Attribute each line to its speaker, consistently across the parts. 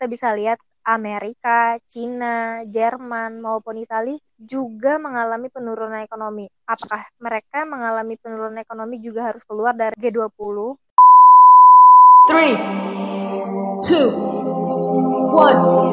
Speaker 1: kita bisa lihat Amerika, Cina, Jerman maupun Italia juga mengalami penurunan ekonomi. Apakah mereka mengalami penurunan ekonomi juga harus keluar dari G20? 3 2 1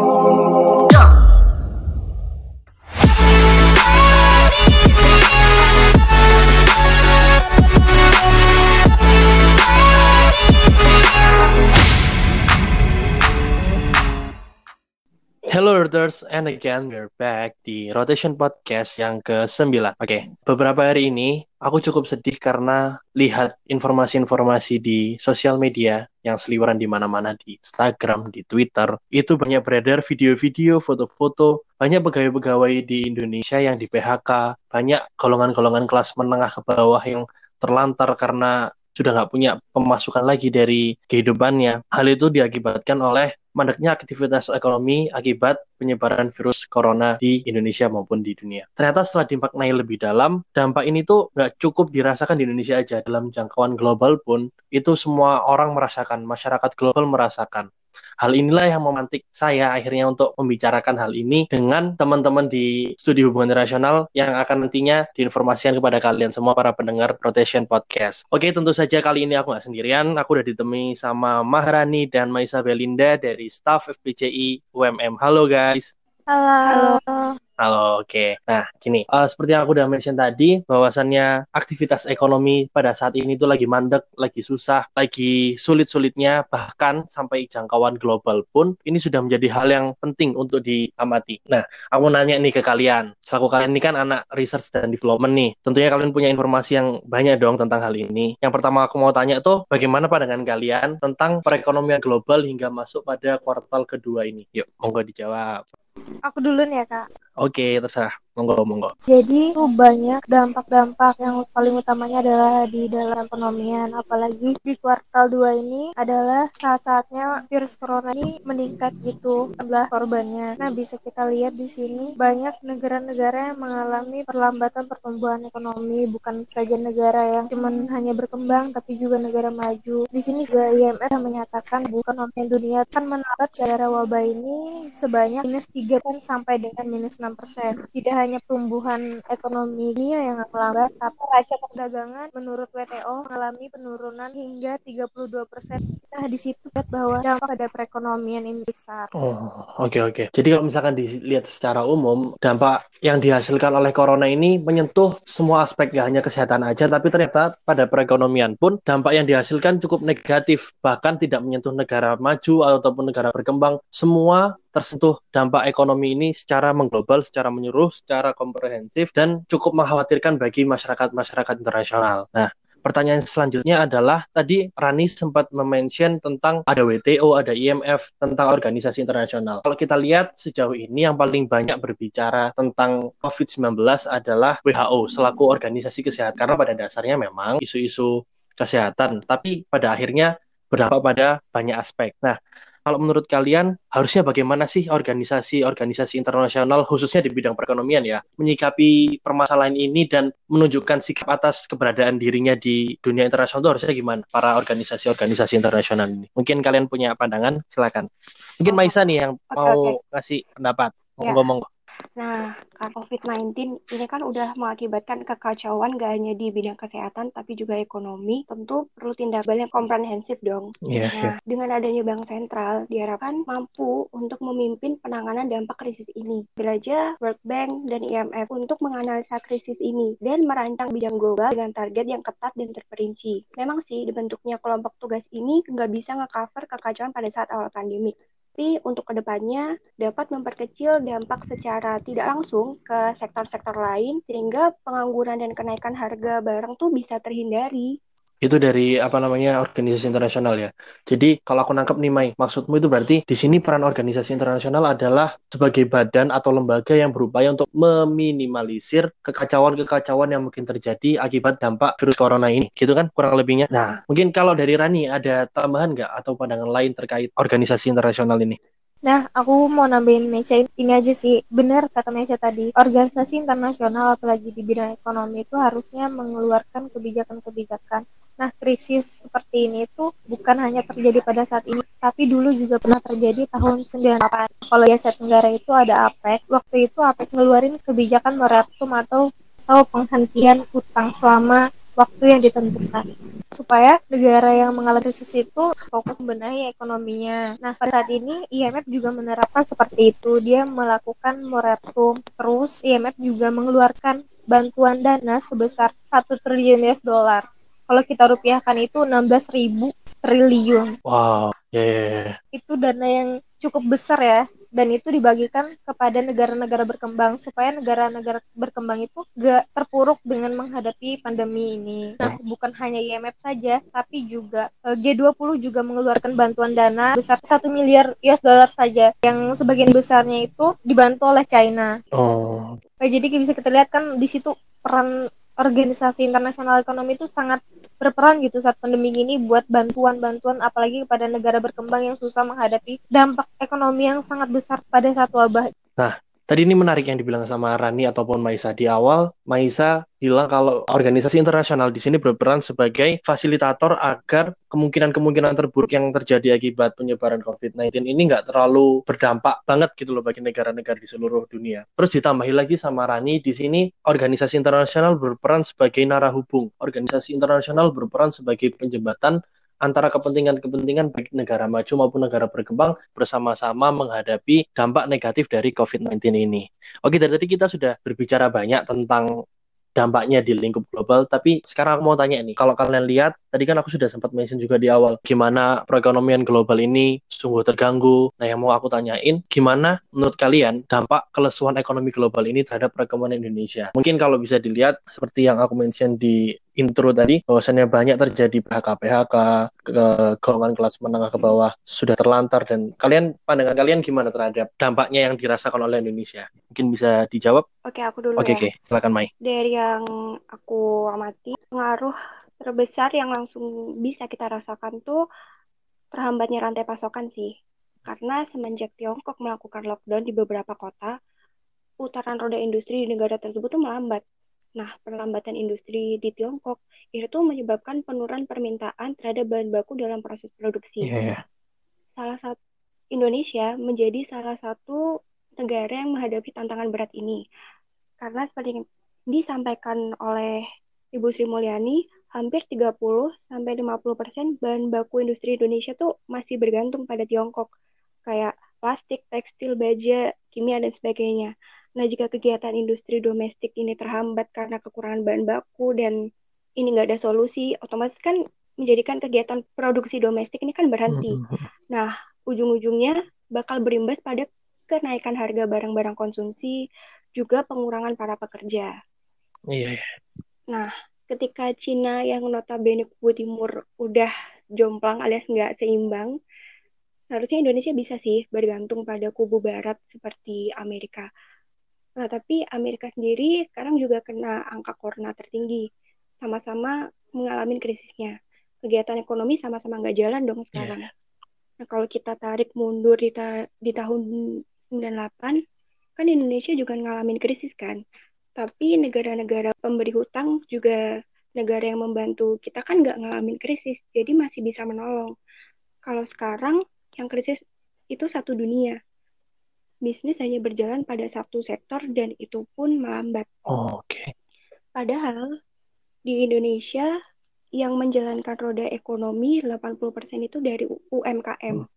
Speaker 2: Hello Reuters, and again we're back di Rotation Podcast yang ke-9. Oke, okay. beberapa hari ini aku cukup sedih karena lihat informasi-informasi di sosial media yang seliweran di mana-mana di Instagram, di Twitter, itu banyak beredar video-video, foto-foto, banyak pegawai-pegawai di Indonesia yang di PHK, banyak golongan-golongan kelas menengah ke bawah yang terlantar karena sudah nggak punya pemasukan lagi dari kehidupannya. Hal itu diakibatkan oleh mandeknya aktivitas ekonomi akibat penyebaran virus corona di Indonesia maupun di dunia. Ternyata setelah dimaknai lebih dalam, dampak ini tuh nggak cukup dirasakan di Indonesia aja. Dalam jangkauan global pun, itu semua orang merasakan, masyarakat global merasakan. Hal inilah yang memantik saya akhirnya untuk membicarakan hal ini dengan teman-teman di studi hubungan internasional yang akan nantinya diinformasikan kepada kalian semua para pendengar Protection Podcast. Oke, tentu saja kali ini aku nggak sendirian. Aku udah ditemui sama Maharani dan Maisa Belinda dari staff FPCI UMM. Halo guys.
Speaker 1: Halo. Halo.
Speaker 2: Halo, oke. Okay. Nah, gini, uh, seperti yang aku udah mention tadi, bahwasannya aktivitas ekonomi pada saat ini tuh lagi mandek, lagi susah, lagi sulit-sulitnya, bahkan sampai jangkauan global pun, ini sudah menjadi hal yang penting untuk diamati. Nah, aku nanya nih ke kalian, selaku kalian ini kan anak research dan development nih, tentunya kalian punya informasi yang banyak dong tentang hal ini. Yang pertama aku mau tanya tuh, bagaimana pandangan kalian tentang perekonomian global hingga masuk pada kuartal kedua ini? Yuk, monggo dijawab.
Speaker 1: Aku dulu nih ya, Kak.
Speaker 2: Oke, terserah. Monggo, monggo.
Speaker 1: Jadi tuh banyak dampak-dampak yang paling utamanya adalah di dalam perekonomian. Apalagi di kuartal 2 ini adalah saat-saatnya virus corona ini meningkat gitu jumlah korbannya. Nah, bisa kita lihat di sini banyak negara-negara yang mengalami perlambatan pertumbuhan ekonomi, bukan saja negara yang cuma hanya berkembang, tapi juga negara maju. Di sini juga IMF menyatakan bukan dunia akan melambat gara wabah ini sebanyak minus 3 sampai dengan minus 6 6%. Tidak hanya pertumbuhan ekonomi dunia yang melambat, tapi raca perdagangan menurut WTO mengalami penurunan hingga 32%. Nah, di situ lihat bahwa dampak pada perekonomian ini besar.
Speaker 2: Oh, oke okay, oke. Okay. Jadi kalau misalkan dilihat secara umum, dampak yang dihasilkan oleh corona ini menyentuh semua aspek gak hanya kesehatan aja, tapi ternyata pada perekonomian pun dampak yang dihasilkan cukup negatif, bahkan tidak menyentuh negara maju ataupun negara berkembang. Semua tersentuh dampak ekonomi ini secara mengglobal, secara menyeluruh, secara komprehensif dan cukup mengkhawatirkan bagi masyarakat-masyarakat internasional. Nah, pertanyaan selanjutnya adalah tadi Rani sempat memention tentang ada WTO, ada IMF, tentang organisasi internasional. Kalau kita lihat sejauh ini yang paling banyak berbicara tentang COVID-19 adalah WHO selaku organisasi kesehatan karena pada dasarnya memang isu-isu kesehatan, tapi pada akhirnya berdampak pada banyak aspek. Nah, kalau menurut kalian harusnya bagaimana sih organisasi-organisasi internasional khususnya di bidang perekonomian ya menyikapi permasalahan ini dan menunjukkan sikap atas keberadaan dirinya di dunia internasional itu harusnya gimana para organisasi-organisasi internasional ini? Mungkin kalian punya pandangan, silakan. Mungkin Maisa nih yang mau okay. ngasih pendapat. Ngomong-ngomong.
Speaker 3: Ya. Nah, COVID-19 ini kan udah mengakibatkan kekacauan gak hanya di bidang kesehatan tapi juga ekonomi. Tentu perlu tindakan yang komprehensif dong.
Speaker 2: Yeah,
Speaker 3: nah, yeah. dengan adanya bank sentral diharapkan mampu untuk memimpin penanganan dampak krisis ini. Belajar World Bank dan IMF untuk menganalisa krisis ini dan merancang bidang global dengan target yang ketat dan terperinci. Memang sih dibentuknya kelompok tugas ini nggak bisa nge-cover kekacauan pada saat awal pandemi tapi untuk ke depannya dapat memperkecil dampak secara tidak langsung ke sektor-sektor lain sehingga pengangguran dan kenaikan harga barang tuh bisa terhindari.
Speaker 2: Itu dari apa namanya organisasi internasional ya. Jadi kalau aku nangkep nih Mai, maksudmu itu berarti di sini peran organisasi internasional adalah sebagai badan atau lembaga yang berupaya untuk meminimalisir kekacauan-kekacauan yang mungkin terjadi akibat dampak virus corona ini. Gitu kan kurang lebihnya. Nah, mungkin kalau dari Rani ada tambahan nggak atau pandangan lain terkait organisasi internasional ini?
Speaker 1: Nah, aku mau nambahin Mesya ini aja sih. Benar kata Mesya tadi, organisasi internasional apalagi di bidang ekonomi itu harusnya mengeluarkan kebijakan-kebijakan Nah, krisis seperti ini tuh bukan hanya terjadi pada saat ini, tapi dulu juga pernah terjadi tahun 98. Kalau di Asia Tenggara itu ada APEC, waktu itu APEC ngeluarin kebijakan moratorium atau atau penghentian utang selama waktu yang ditentukan supaya negara yang mengalami krisis itu fokus membenahi ekonominya. Nah, pada saat ini IMF juga menerapkan seperti itu. Dia melakukan moratorium. Terus IMF juga mengeluarkan bantuan dana sebesar 1 triliun US dollar kalau kita rupiahkan itu 16 ribu triliun.
Speaker 2: Wow, ya yeah, yeah, yeah.
Speaker 1: Itu dana yang cukup besar ya, dan itu dibagikan kepada negara-negara berkembang supaya negara-negara berkembang itu gak terpuruk dengan menghadapi pandemi ini. Nah, bukan hanya IMF saja, tapi juga eh, G20 juga mengeluarkan bantuan dana besar 1 miliar US dollar saja, yang sebagian besarnya itu dibantu oleh China.
Speaker 2: Oh.
Speaker 1: Nah, jadi bisa kita lihat kan di situ peran organisasi internasional ekonomi itu sangat berperan gitu saat pandemi ini buat bantuan-bantuan apalagi kepada negara berkembang yang susah menghadapi dampak ekonomi yang sangat besar pada saat wabah.
Speaker 2: Nah, Tadi ini menarik yang dibilang sama Rani ataupun Maisa di awal. Maisa bilang kalau organisasi internasional di sini berperan sebagai fasilitator agar kemungkinan-kemungkinan terburuk yang terjadi akibat penyebaran COVID-19 ini nggak terlalu berdampak banget gitu loh bagi negara-negara di seluruh dunia. Terus ditambahi lagi sama Rani, di sini organisasi internasional berperan sebagai narah hubung. Organisasi internasional berperan sebagai penjembatan antara kepentingan-kepentingan baik negara maju maupun negara berkembang bersama-sama menghadapi dampak negatif dari COVID-19 ini. Oke, dari tadi kita sudah berbicara banyak tentang dampaknya di lingkup global. Tapi sekarang aku mau tanya nih, kalau kalian lihat, tadi kan aku sudah sempat mention juga di awal, gimana perekonomian global ini sungguh terganggu. Nah, yang mau aku tanyain, gimana menurut kalian dampak kelesuan ekonomi global ini terhadap perekonomian Indonesia? Mungkin kalau bisa dilihat, seperti yang aku mention di intro tadi bahwasannya banyak terjadi PHK-PHK ke golongan kelas menengah ke bawah sudah terlantar dan kalian pandangan kalian gimana terhadap dampaknya yang dirasakan oleh Indonesia? Mungkin bisa dijawab?
Speaker 3: Oke, aku dulu
Speaker 2: Oke,
Speaker 3: ya.
Speaker 2: oke. Silakan Mai.
Speaker 3: Dari yang aku amati, pengaruh terbesar yang langsung bisa kita rasakan tuh terhambatnya rantai pasokan sih. Karena semenjak Tiongkok melakukan lockdown di beberapa kota, putaran roda industri di negara tersebut tuh melambat. Nah, perlambatan industri di Tiongkok itu menyebabkan penurunan permintaan terhadap bahan baku dalam proses produksi.
Speaker 2: Yeah.
Speaker 3: Salah satu Indonesia menjadi salah satu negara yang menghadapi tantangan berat ini. Karena seperti yang disampaikan oleh Ibu Sri Mulyani, hampir 30 sampai 50% bahan baku industri Indonesia tuh masih bergantung pada Tiongkok. Kayak plastik, tekstil, baja, kimia dan sebagainya. Nah, jika kegiatan industri domestik ini terhambat karena kekurangan bahan baku dan ini nggak ada solusi, otomatis kan menjadikan kegiatan produksi domestik ini kan berhenti. Nah, ujung-ujungnya bakal berimbas pada kenaikan harga barang-barang konsumsi, juga pengurangan para pekerja.
Speaker 2: Iya.
Speaker 3: Nah, ketika Cina yang notabene kubu timur udah jomplang alias nggak seimbang, seharusnya Indonesia bisa sih bergantung pada kubu barat seperti Amerika. Nah, tapi Amerika sendiri sekarang juga kena angka corona tertinggi. Sama-sama mengalami krisisnya. Kegiatan ekonomi sama-sama nggak jalan dong sekarang. Yeah. Nah, kalau kita tarik mundur di, ta di tahun 98, kan Indonesia juga ngalamin krisis kan. Tapi negara-negara pemberi hutang juga negara yang membantu kita kan nggak ngalamin krisis, jadi masih bisa menolong. Kalau sekarang yang krisis itu satu dunia, bisnis hanya berjalan pada satu sektor dan itu pun melambat.
Speaker 2: Oh, Oke. Okay.
Speaker 3: Padahal di Indonesia yang menjalankan roda ekonomi 80% itu dari UMKM. Hmm.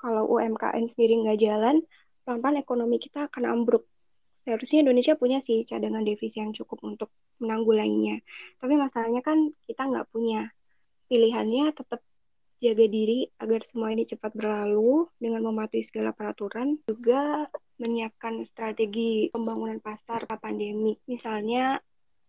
Speaker 3: Kalau UMKM sendiri nggak jalan, pelan-pelan ekonomi kita akan ambruk. Seharusnya Indonesia punya sih cadangan devisa yang cukup untuk menanggulanginya. Tapi masalahnya kan kita nggak punya. Pilihannya tetap jaga diri agar semua ini cepat berlalu dengan mematuhi segala peraturan, juga menyiapkan strategi pembangunan pasar pandemi. Misalnya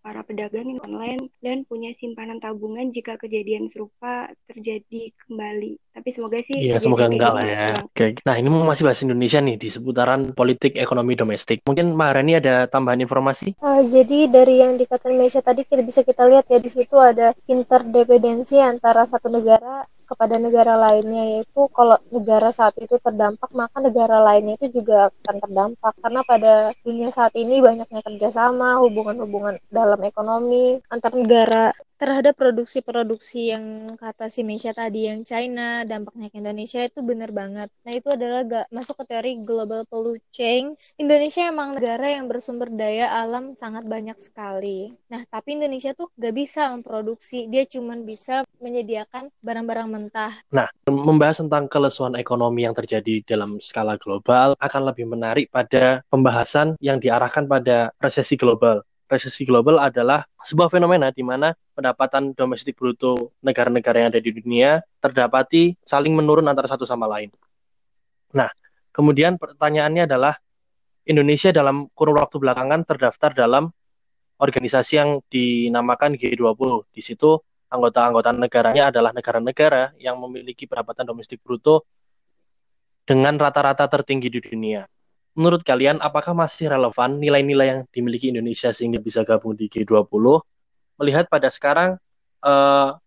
Speaker 3: para pedagang yang online dan punya simpanan tabungan jika kejadian serupa terjadi kembali. Tapi semoga sih
Speaker 2: Iya, semoga enggak lah ya. Oke. Nah, ini masih bahas Indonesia nih di seputaran politik ekonomi domestik. Mungkin Mbak Rani ada tambahan informasi?
Speaker 1: Uh, jadi dari yang dikatakan Indonesia tadi kita bisa kita lihat ya di situ ada interdependensi antara satu negara kepada negara lainnya yaitu kalau negara saat itu terdampak maka negara lainnya itu juga akan terdampak. Karena pada dunia saat ini banyaknya kerjasama hubungan-hubungan dalam ekonomi antar negara terhadap produksi-produksi yang kata si Mesya tadi yang China dampaknya ke Indonesia itu benar banget. Nah itu adalah gak masuk ke teori global pollution change. Indonesia emang negara yang bersumber daya alam sangat banyak sekali. Nah tapi Indonesia tuh gak bisa memproduksi. Dia cuma bisa menyediakan barang-barang
Speaker 2: nah membahas tentang kelesuan ekonomi yang terjadi dalam skala global akan lebih menarik pada pembahasan yang diarahkan pada resesi global resesi global adalah sebuah fenomena di mana pendapatan domestik bruto negara-negara yang ada di dunia terdapati saling menurun antara satu sama lain. Nah, kemudian pertanyaannya adalah Indonesia dalam kurun waktu belakangan terdaftar dalam organisasi yang dinamakan G20. Di situ anggota-anggota negaranya adalah negara-negara yang memiliki pendapatan domestik bruto dengan rata-rata tertinggi di dunia menurut kalian apakah masih relevan nilai-nilai yang dimiliki Indonesia sehingga bisa gabung di G20 melihat pada sekarang uh,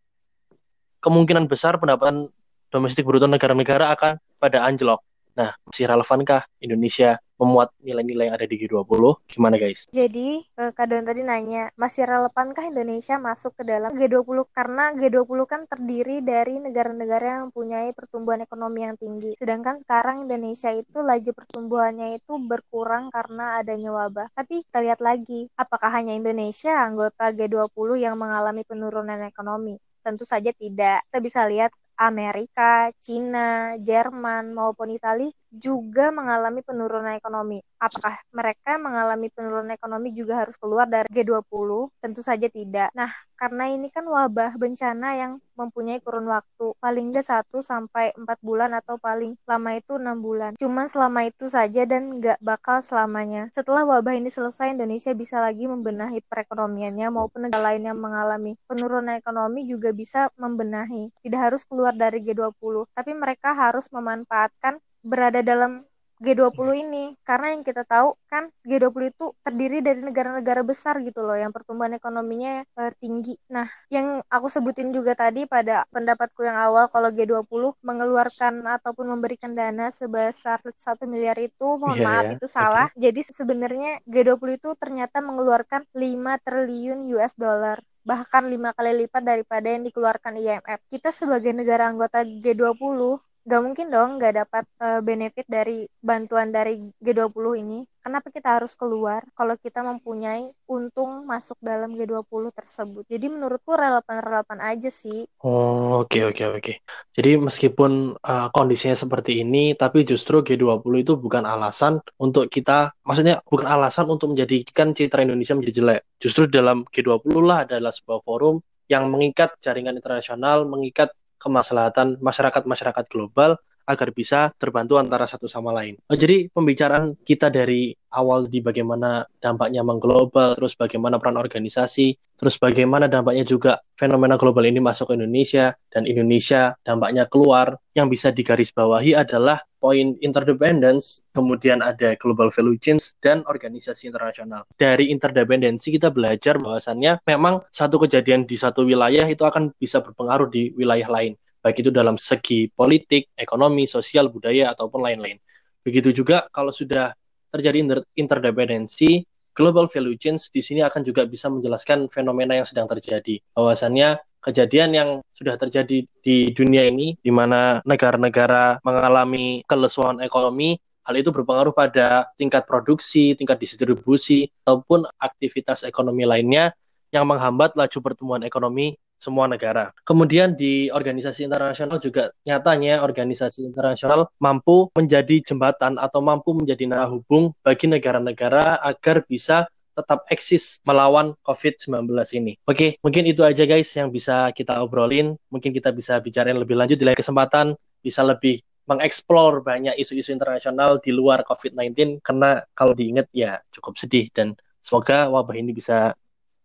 Speaker 2: kemungkinan besar pendapatan domestik bruto negara-negara akan pada anjlok. Nah, masih relevankah Indonesia memuat nilai-nilai yang ada di G20? Gimana guys?
Speaker 1: Jadi, eh, Kak tadi nanya, masih relevankah Indonesia masuk ke dalam G20? Karena G20 kan terdiri dari negara-negara yang mempunyai pertumbuhan ekonomi yang tinggi. Sedangkan sekarang Indonesia itu laju pertumbuhannya itu berkurang karena adanya wabah. Tapi kita lihat lagi, apakah hanya Indonesia anggota G20 yang mengalami penurunan ekonomi? Tentu saja tidak. Kita bisa lihat Amerika, Cina, Jerman, maupun Italia juga mengalami penurunan ekonomi. Apakah mereka mengalami penurunan ekonomi juga harus keluar dari G20? Tentu saja tidak. Nah, karena ini kan wabah bencana yang mempunyai kurun waktu paling tidak 1 sampai 4 bulan atau paling lama itu 6 bulan. Cuma selama itu saja dan nggak bakal selamanya. Setelah wabah ini selesai, Indonesia bisa lagi membenahi perekonomiannya maupun negara lain yang mengalami penurunan ekonomi juga bisa membenahi. Tidak harus keluar dari G20, tapi mereka harus memanfaatkan berada dalam G20 ini karena yang kita tahu kan G20 itu terdiri dari negara-negara besar gitu loh yang pertumbuhan ekonominya e, tinggi. Nah, yang aku sebutin juga tadi pada pendapatku yang awal kalau G20 mengeluarkan ataupun memberikan dana sebesar satu miliar itu mohon yeah, maaf yeah. itu salah. Okay. Jadi sebenarnya G20 itu ternyata mengeluarkan 5 triliun US dollar bahkan lima kali lipat daripada yang dikeluarkan IMF. Kita sebagai negara anggota G20 gak mungkin dong gak dapat uh, benefit dari bantuan dari G20 ini. Kenapa kita harus keluar kalau kita mempunyai untung masuk dalam G20 tersebut? Jadi menurutku relevan-relevan aja sih.
Speaker 2: Oh, oke okay, oke okay, oke. Okay. Jadi meskipun uh, kondisinya seperti ini, tapi justru G20 itu bukan alasan untuk kita, maksudnya bukan alasan untuk menjadikan citra Indonesia menjadi jelek. Justru dalam G20 lah adalah sebuah forum yang mengikat jaringan internasional, mengikat kemaslahatan masyarakat-masyarakat global agar bisa terbantu antara satu sama lain. Oh, jadi pembicaraan kita dari awal di bagaimana dampaknya mengglobal, terus bagaimana peran organisasi, terus bagaimana dampaknya juga fenomena global ini masuk ke Indonesia dan Indonesia dampaknya keluar yang bisa digarisbawahi adalah poin interdependence, kemudian ada global value chains dan organisasi internasional. Dari interdependensi kita belajar bahwasannya memang satu kejadian di satu wilayah itu akan bisa berpengaruh di wilayah lain baik itu dalam segi politik, ekonomi, sosial, budaya, ataupun lain-lain. Begitu juga kalau sudah terjadi inter interdependensi, global value chains di sini akan juga bisa menjelaskan fenomena yang sedang terjadi. Bahwasannya kejadian yang sudah terjadi di dunia ini, di mana negara-negara mengalami kelesuan ekonomi, hal itu berpengaruh pada tingkat produksi, tingkat distribusi, ataupun aktivitas ekonomi lainnya yang menghambat laju pertumbuhan ekonomi semua negara. Kemudian di organisasi internasional juga nyatanya organisasi internasional mampu menjadi jembatan atau mampu menjadi nah hubung bagi negara-negara agar bisa tetap eksis melawan COVID-19 ini. Oke, mungkin itu aja guys yang bisa kita obrolin. Mungkin kita bisa bicarain lebih lanjut di lain kesempatan, bisa lebih mengeksplor banyak isu-isu internasional di luar COVID-19 karena kalau diingat ya cukup sedih dan semoga wabah ini bisa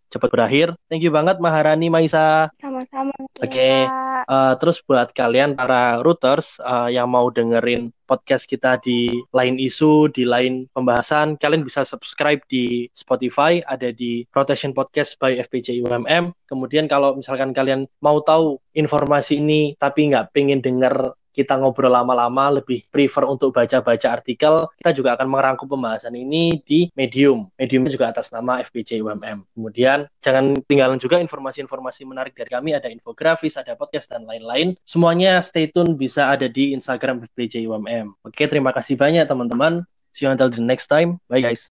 Speaker 2: cepat berakhir. Thank you banget Maharani Maisa.
Speaker 3: Sama-sama.
Speaker 2: Oke. Okay. Uh, terus buat kalian para routers uh, yang mau dengerin podcast kita di lain isu, di lain pembahasan, kalian bisa subscribe di Spotify, ada di Rotation Podcast by FPC UMM. Kemudian kalau misalkan kalian mau tahu informasi ini tapi nggak pengen denger kita ngobrol lama-lama, lebih prefer untuk baca-baca artikel, kita juga akan merangkum pembahasan ini di Medium. Medium juga atas nama FPJ UMM. Kemudian jangan tinggalkan juga informasi-informasi menarik dari kami, ada infografis, ada podcast, dan lain-lain. Semuanya stay tune bisa ada di Instagram FPJ UMM. Oke, terima kasih banyak teman-teman. See you until the next time. Bye guys.